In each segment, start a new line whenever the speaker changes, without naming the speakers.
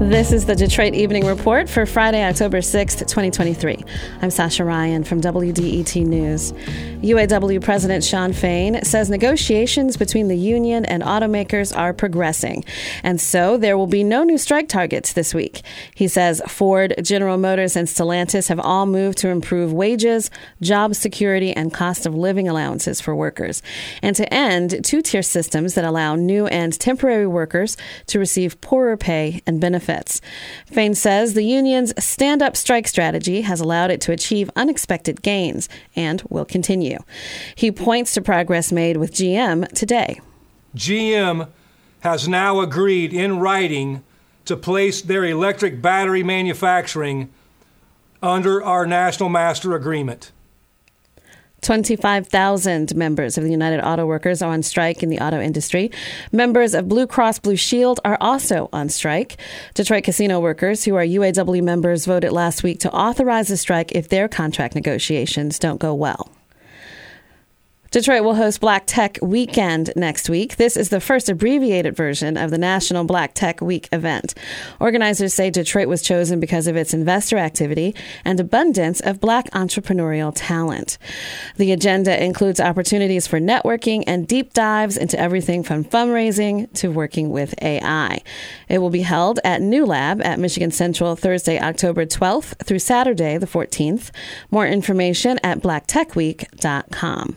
This is the Detroit Evening Report for Friday, October 6th, 2023. I'm Sasha Ryan from WDET News. UAW President Shawn Fain says negotiations between the union and automakers are progressing, and so there will be no new strike targets this week. He says Ford, General Motors, and Stellantis have all moved to improve wages, job security, and cost of living allowances for workers, and to end two tier systems that allow new and temporary workers to receive poorer pay and benefits benefits. Fain says the union's stand up strike strategy has allowed it to achieve unexpected gains and will continue. He points to progress made with GM today.
GM has now agreed in writing to place their electric battery manufacturing under our National Master Agreement.
25,000 members of the United Auto Workers are on strike in the auto industry. Members of Blue Cross Blue Shield are also on strike. Detroit casino workers who are UAW members voted last week to authorize a strike if their contract negotiations don't go well. Detroit will host Black Tech Weekend next week. This is the first abbreviated version of the National Black Tech Week event. Organizers say Detroit was chosen because of its investor activity and abundance of black entrepreneurial talent. The agenda includes opportunities for networking and deep dives into everything from fundraising to working with AI. It will be held at New Lab at Michigan Central Thursday, October 12th through Saturday, the 14th. More information at blacktechweek.com.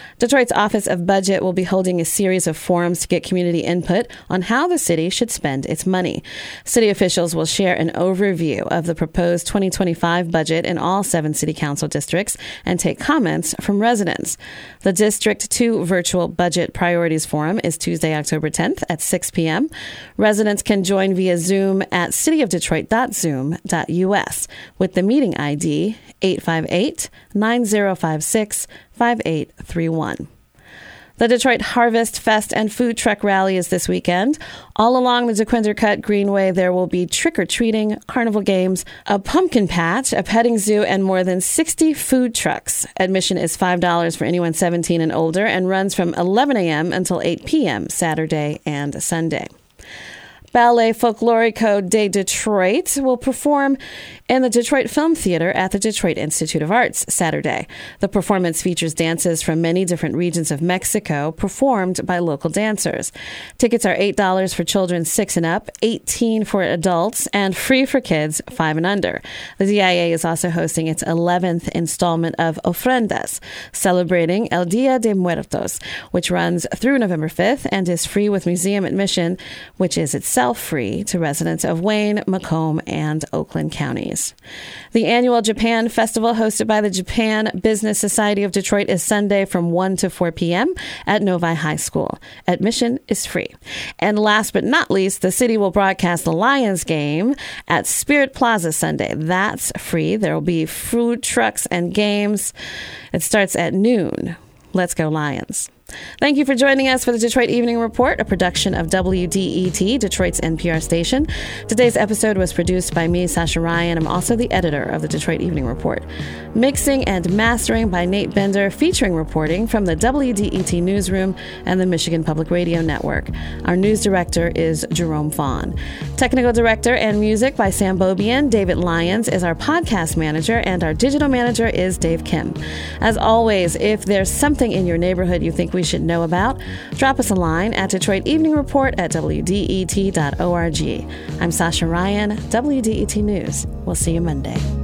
Detroit's Office of Budget will be holding a series of forums to get community input on how the city should spend its money. City officials will share an overview of the proposed 2025 budget in all seven city council districts and take comments from residents. The District 2 Virtual Budget Priorities Forum is Tuesday, October 10th at 6 p.m. Residents can join via Zoom at cityofdetroit.zoom.us with the meeting ID 858 9056 5831. The Detroit Harvest Fest and Food Truck Rally is this weekend. All along the Dequindre Cut Greenway, there will be trick or treating, carnival games, a pumpkin patch, a petting zoo, and more than 60 food trucks. Admission is $5 for anyone 17 and older and runs from 11 a.m. until 8 p.m. Saturday and Sunday. Ballet Folklorico de Detroit will perform in the Detroit Film Theater at the Detroit Institute of Arts Saturday. The performance features dances from many different regions of Mexico performed by local dancers. Tickets are $8 for children 6 and up, 18 for adults, and free for kids 5 and under. The DIA is also hosting its 11th installment of Ofrendas, celebrating El Dia de Muertos, which runs through November 5th and is free with museum admission, which is itself free to residents of Wayne, Macomb, and Oakland counties. The annual Japan Festival hosted by the Japan Business Society of Detroit is Sunday from 1 to 4 p.m. at Novi High School. Admission is free. And last but not least, the city will broadcast the Lions game at Spirit Plaza Sunday. That's free. There will be food trucks and games. It starts at noon. Let's go, Lions. Thank you for joining us for the Detroit Evening Report, a production of WDET, Detroit's NPR station. Today's episode was produced by me, Sasha Ryan. I'm also the editor of the Detroit Evening Report. Mixing and mastering by Nate Bender, featuring reporting from the WDET Newsroom and the Michigan Public Radio Network. Our news director is Jerome Vaughn. Technical director and music by Sam Bobian. David Lyons is our podcast manager, and our digital manager is Dave Kim. As always, if there's something in your neighborhood you think we should know about, drop us a line at Detroit Evening Report at WDET.org. I'm Sasha Ryan, WDET News. We'll see you Monday.